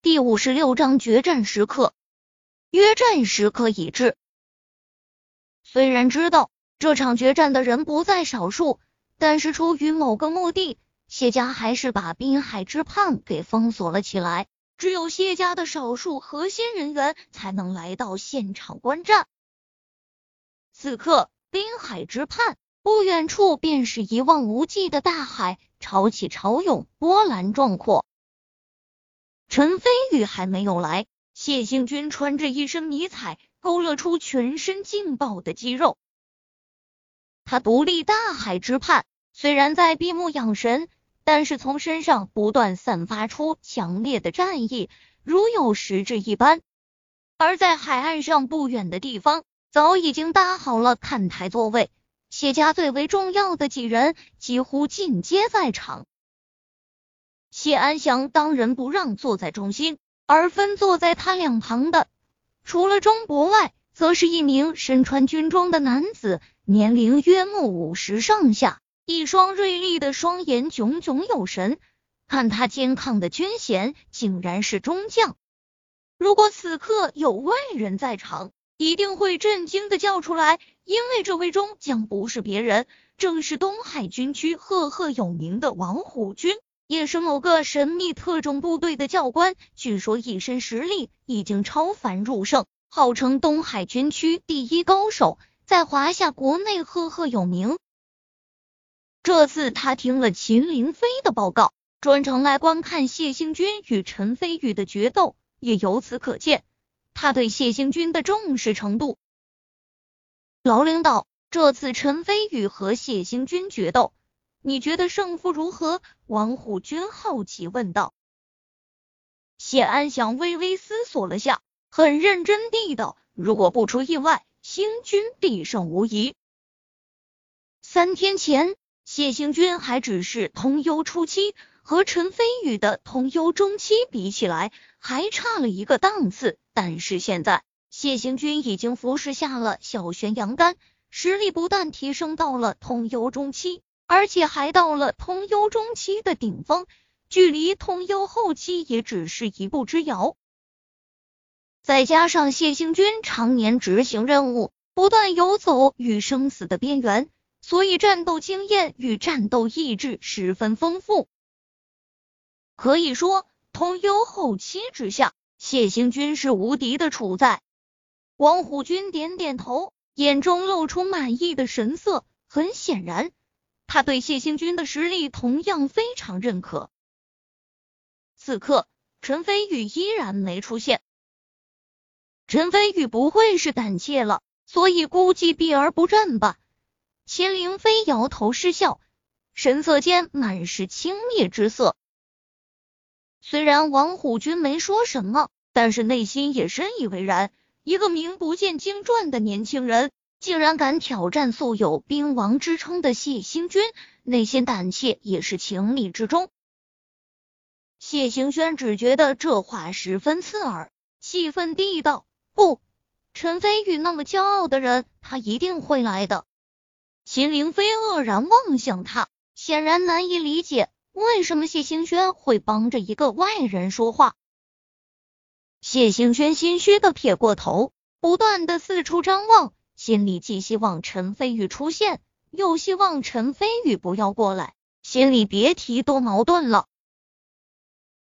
第五十六章决战时刻。约战时刻已至。虽然知道这场决战的人不在少数，但是出于某个目的，谢家还是把滨海之畔给封锁了起来。只有谢家的少数核心人员才能来到现场观战。此刻，滨海之畔不远处便是一望无际的大海，潮起潮涌，波澜壮阔。陈飞宇还没有来，谢兴军穿着一身迷彩，勾勒出全身劲爆的肌肉。他独立大海之畔，虽然在闭目养神，但是从身上不断散发出强烈的战意，如有实质一般。而在海岸上不远的地方，早已经搭好了看台座位，谢家最为重要的几人几乎尽皆在场。谢安祥当仁不让坐在中心，而分坐在他两旁的，除了钟博外，则是一名身穿军装的男子，年龄约莫五十上下，一双锐利的双眼炯炯有神。看他肩扛的军衔，竟然是中将。如果此刻有外人在场，一定会震惊的叫出来，因为这位中将不是别人，正是东海军区赫赫有名的王虎军。也是某个神秘特种部队的教官，据说一身实力已经超凡入圣，号称东海军区第一高手，在华夏国内赫赫有名。这次他听了秦凌飞的报告，专程来观看谢兴军与陈飞宇的决斗，也由此可见他对谢兴军的重视程度。老领导，这次陈飞宇和谢兴军决斗。你觉得胜负如何？王虎军好奇问道。谢安祥微微思索了下，很认真地道：“如果不出意外，星君必胜无疑。三天前，谢星军还只是通幽初期，和陈飞宇的通幽中期比起来，还差了一个档次。但是现在，谢星军已经服食下了小玄阳丹，实力不但提升到了通幽中期。”而且还到了通幽中期的顶峰，距离通幽后期也只是一步之遥。再加上谢兴军常年执行任务，不断游走与生死的边缘，所以战斗经验与战斗意志十分丰富。可以说，通幽后期之下，谢兴军是无敌的处在。王虎军点点头，眼中露出满意的神色，很显然。他对谢兴军的实力同样非常认可。此刻，陈飞宇依然没出现。陈飞宇不会是胆怯了，所以估计避而不战吧？秦凌飞摇头失笑，神色间满是轻蔑之色。虽然王虎军没说什么，但是内心也深以为然。一个名不见经传的年轻人。竟然敢挑战素有兵王之称的谢兴军，内心胆怯也是情理之中。谢行轩只觉得这话十分刺耳，气愤地道：“不，陈飞宇那么骄傲的人，他一定会来的。”秦凌飞愕然望向他，显然难以理解为什么谢行轩会帮着一个外人说话。谢行轩心虚的撇过头，不断的四处张望。心里既希望陈飞宇出现，又希望陈飞宇不要过来，心里别提多矛盾了。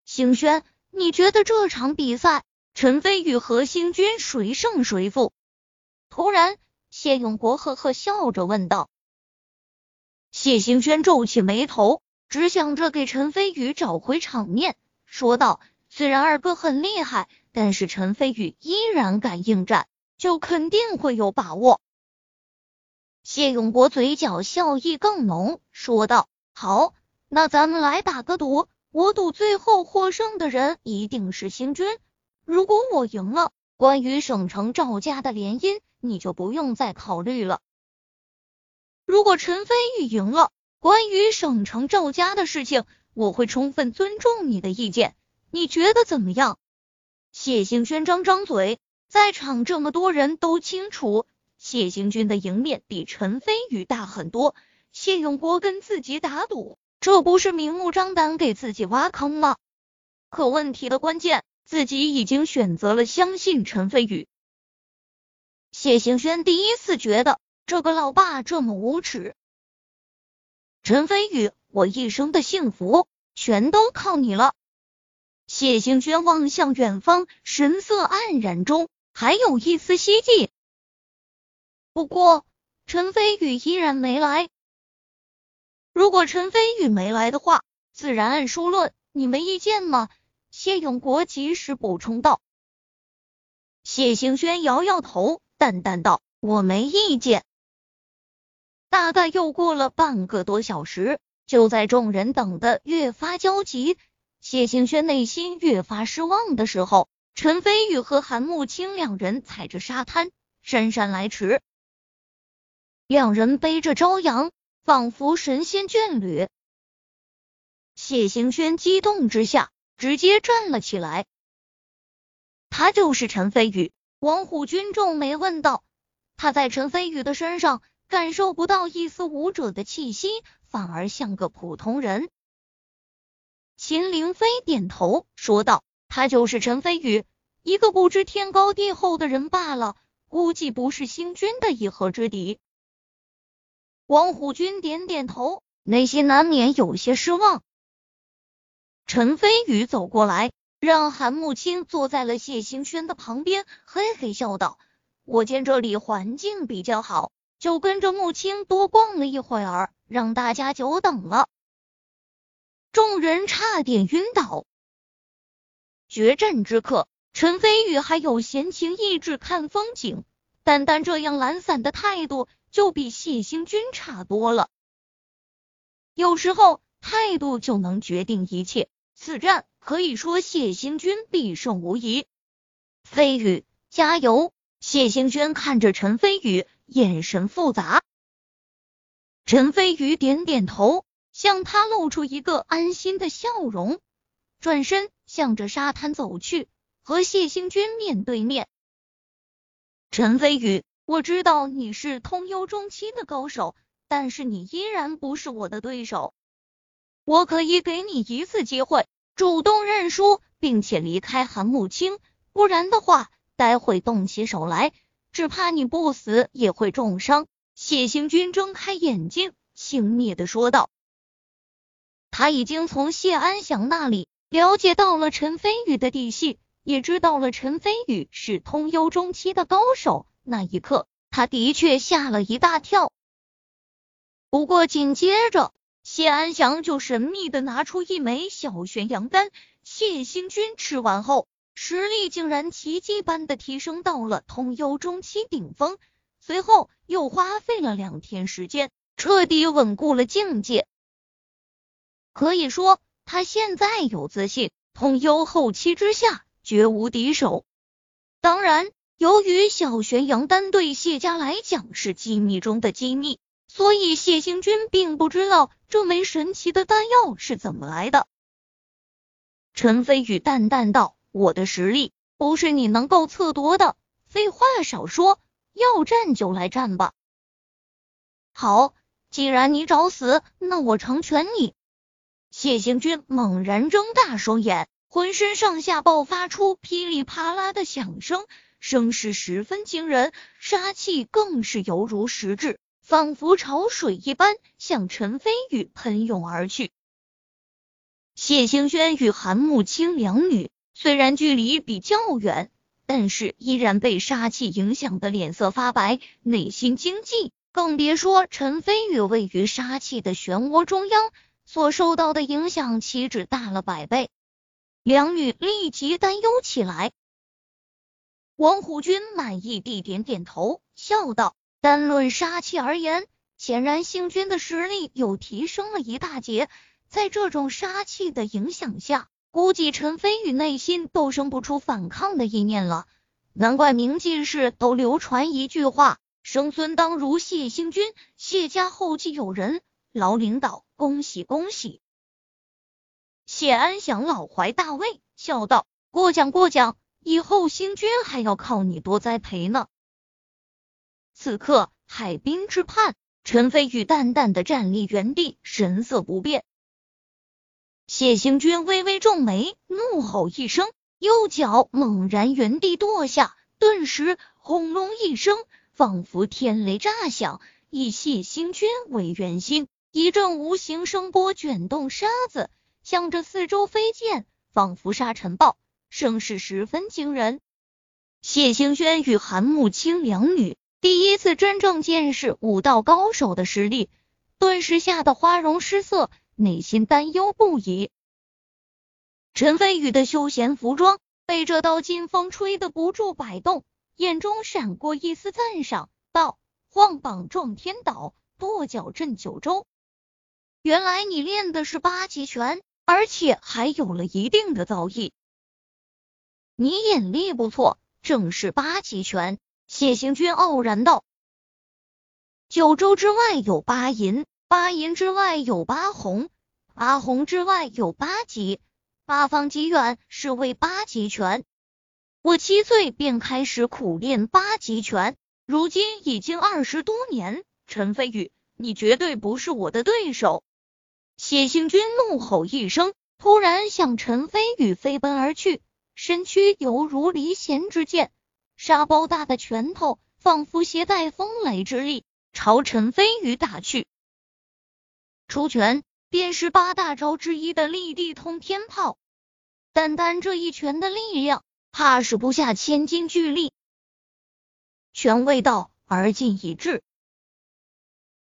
星轩，你觉得这场比赛，陈飞宇和星君谁胜谁负？突然，谢永国呵呵笑着问道。谢星轩皱起眉头，只想着给陈飞宇找回场面，说道：“虽然二哥很厉害，但是陈飞宇依然敢应战。”就肯定会有把握。谢永国嘴角笑意更浓，说道：“好，那咱们来打个赌，我赌最后获胜的人一定是星君。如果我赢了，关于省城赵家的联姻，你就不用再考虑了。如果陈飞宇赢了，关于省城赵家的事情，我会充分尊重你的意见。你觉得怎么样？”谢兴轩张张嘴。在场这么多人都清楚，谢行军的赢面比陈飞宇大很多。谢永国跟自己打赌，这不是明目张胆给自己挖坑吗？可问题的关键自己已经选择了相信陈飞宇。谢行轩第一次觉得这个老爸这么无耻。陈飞宇，我一生的幸福全都靠你了。谢行轩望向远方，神色黯然中还有一丝希冀。不过，陈飞宇依然没来。如果陈飞宇没来的话，自然按书论，你没意见吗？谢永国及时补充道。谢行轩摇摇头。淡淡道：“我没意见。”大概又过了半个多小时，就在众人等的越发焦急，谢行轩内心越发失望的时候，陈飞宇和韩慕清两人踩着沙滩姗姗来迟。两人背着朝阳，仿佛神仙眷侣。谢行轩激动之下，直接站了起来。他就是陈飞宇。王虎军皱眉问道：“他在陈飞宇的身上感受不到一丝武者的气息，反而像个普通人。”秦凌飞点头说道：“他就是陈飞宇，一个不知天高地厚的人罢了，估计不是星君的一合之敌。”王虎军点点头，内心难免有些失望。陈飞宇走过来。让韩慕清坐在了谢星轩的旁边，嘿嘿笑道：“我见这里环境比较好，就跟着慕清多逛了一会儿，让大家久等了。”众人差点晕倒。决战之刻，陈飞宇还有闲情逸致看风景，单单这样懒散的态度，就比谢兴军差多了。有时候，态度就能决定一切。此战。可以说谢兴军必胜无疑。飞宇加油！谢兴轩看着陈飞宇，眼神复杂。陈飞宇点点头，向他露出一个安心的笑容，转身向着沙滩走去，和谢兴军面对面。陈飞宇，我知道你是通幽中期的高手，但是你依然不是我的对手。我可以给你一次机会。主动认输，并且离开韩慕清，不然的话，待会动起手来，只怕你不死也会重伤。谢行军睁开眼睛，轻蔑的说道：“他已经从谢安祥那里了解到了陈飞宇的底细，也知道了陈飞宇是通幽中期的高手。那一刻，他的确吓了一大跳。不过紧接着。”谢安祥就神秘的拿出一枚小玄阳丹，谢星君吃完后，实力竟然奇迹般的提升到了通幽中期顶峰，随后又花费了两天时间，彻底稳固了境界。可以说，他现在有自信，通幽后期之下绝无敌手。当然，由于小玄阳丹对谢家来讲是机密中的机密。所以谢行军并不知道这枚神奇的丹药是怎么来的。陈飞宇淡淡道：“我的实力不是你能够测夺的。废话少说，要战就来战吧。”好，既然你找死，那我成全你。谢行军猛然睁大双眼，浑身上下爆发出噼里啪啦的响声，声势十分惊人，杀气更是犹如实质。仿佛潮水一般向陈飞宇喷涌而去。谢行轩与韩慕清两女虽然距离比较远，但是依然被杀气影响的脸色发白，内心惊悸。更别说陈飞宇位于杀气的漩涡中央，所受到的影响岂止大了百倍。两女立即担忧起来。王虎军满意地点点头，笑道。单论杀气而言，显然星君的实力又提升了一大截。在这种杀气的影响下，估计陈飞宇内心都生不出反抗的意念了。难怪明记氏都流传一句话：“生孙当如谢星君，谢家后继有人。”老领导，恭喜恭喜！谢安祥老怀大慰，笑道：“过奖过奖，以后星君还要靠你多栽培呢。”此刻，海滨之畔，陈飞宇淡淡的站立原地，神色不变。谢行军微微皱眉，怒吼一声，右脚猛然原地跺下，顿时轰隆一声，仿佛天雷炸响，以谢星君为圆心，一阵无形声波卷动沙子，向着四周飞溅，仿佛沙尘暴，声势十分惊人。谢星轩与韩慕清两女第一次真正见识武道高手的实力，顿时吓得花容失色，内心担忧不已。陈飞宇的休闲服装被这道劲风吹得不住摆动，眼中闪过一丝赞赏，道：“晃膀撞天倒，跺脚震九州。原来你练的是八极拳，而且还有了一定的造诣。你眼力不错。”正是八极拳，谢行军傲然道：“九州之外有八银，八银之外有八红，八红之外有八极，八方极远是为八极拳。我七岁便开始苦练八极拳，如今已经二十多年。陈飞宇，你绝对不是我的对手！”谢行军怒吼一声，突然向陈飞宇飞奔而去。身躯犹如离弦之箭，沙包大的拳头仿佛携带风雷之力，朝陈飞宇打去。出拳便是八大招之一的立地通天炮，单单这一拳的力量，怕是不下千斤巨力。拳未到，而劲已至，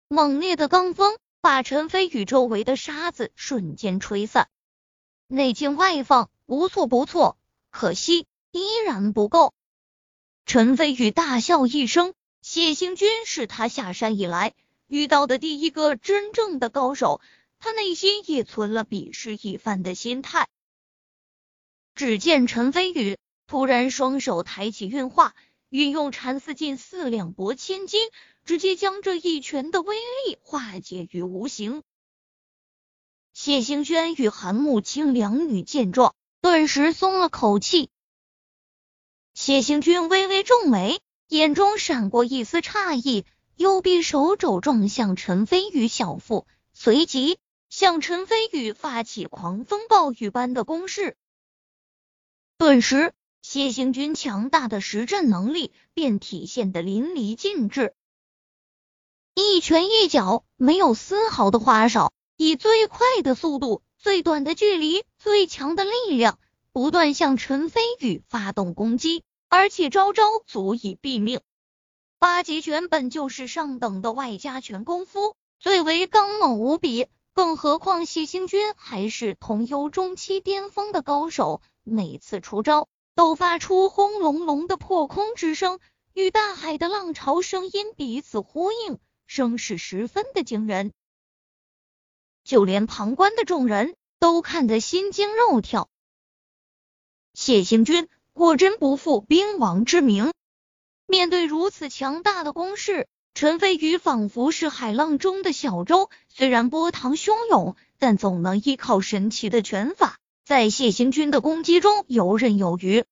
猛烈的罡风把陈飞宇周围的沙子瞬间吹散，内劲外放，不错不错。可惜依然不够。陈飞宇大笑一声，谢星君是他下山以来遇到的第一个真正的高手，他内心也存了鄙视一番的心态。只见陈飞宇突然双手抬起运化，运用禅四劲四两拨千斤，直接将这一拳的威力化解于无形。谢行轩与韩慕清两女见状。顿时松了口气，谢行军微微皱眉，眼中闪过一丝诧异，右臂手肘撞向陈飞宇小腹，随即向陈飞宇发起狂风暴雨般的攻势。顿时，谢行军强大的实战能力便体现的淋漓尽致，一拳一脚没有丝毫的花哨，以最快的速度。最短的距离，最强的力量，不断向陈飞宇发动攻击，而且招招足以毙命。八极拳本就是上等的外家拳功夫，最为刚猛无比，更何况谢星君还是同幽中期巅峰的高手，每次出招都发出轰隆隆的破空之声，与大海的浪潮声音彼此呼应，声势十分的惊人。就连旁观的众人都看得心惊肉跳。谢行军果真不负兵王之名，面对如此强大的攻势，陈飞宇仿佛是海浪中的小舟，虽然波涛汹涌，但总能依靠神奇的拳法，在谢行军的攻击中游刃有余。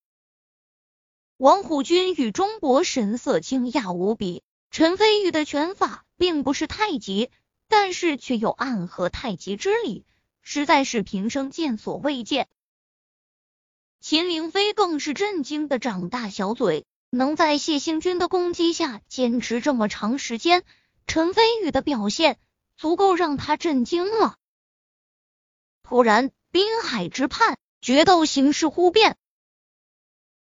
王虎军与钟博神色惊讶无比，陈飞宇的拳法并不是太极。但是却有暗合太极之理，实在是平生见所未见。秦凌飞更是震惊的长大小嘴，能在谢星军的攻击下坚持这么长时间，陈飞宇的表现足够让他震惊了。突然，滨海之畔，决斗形势忽变，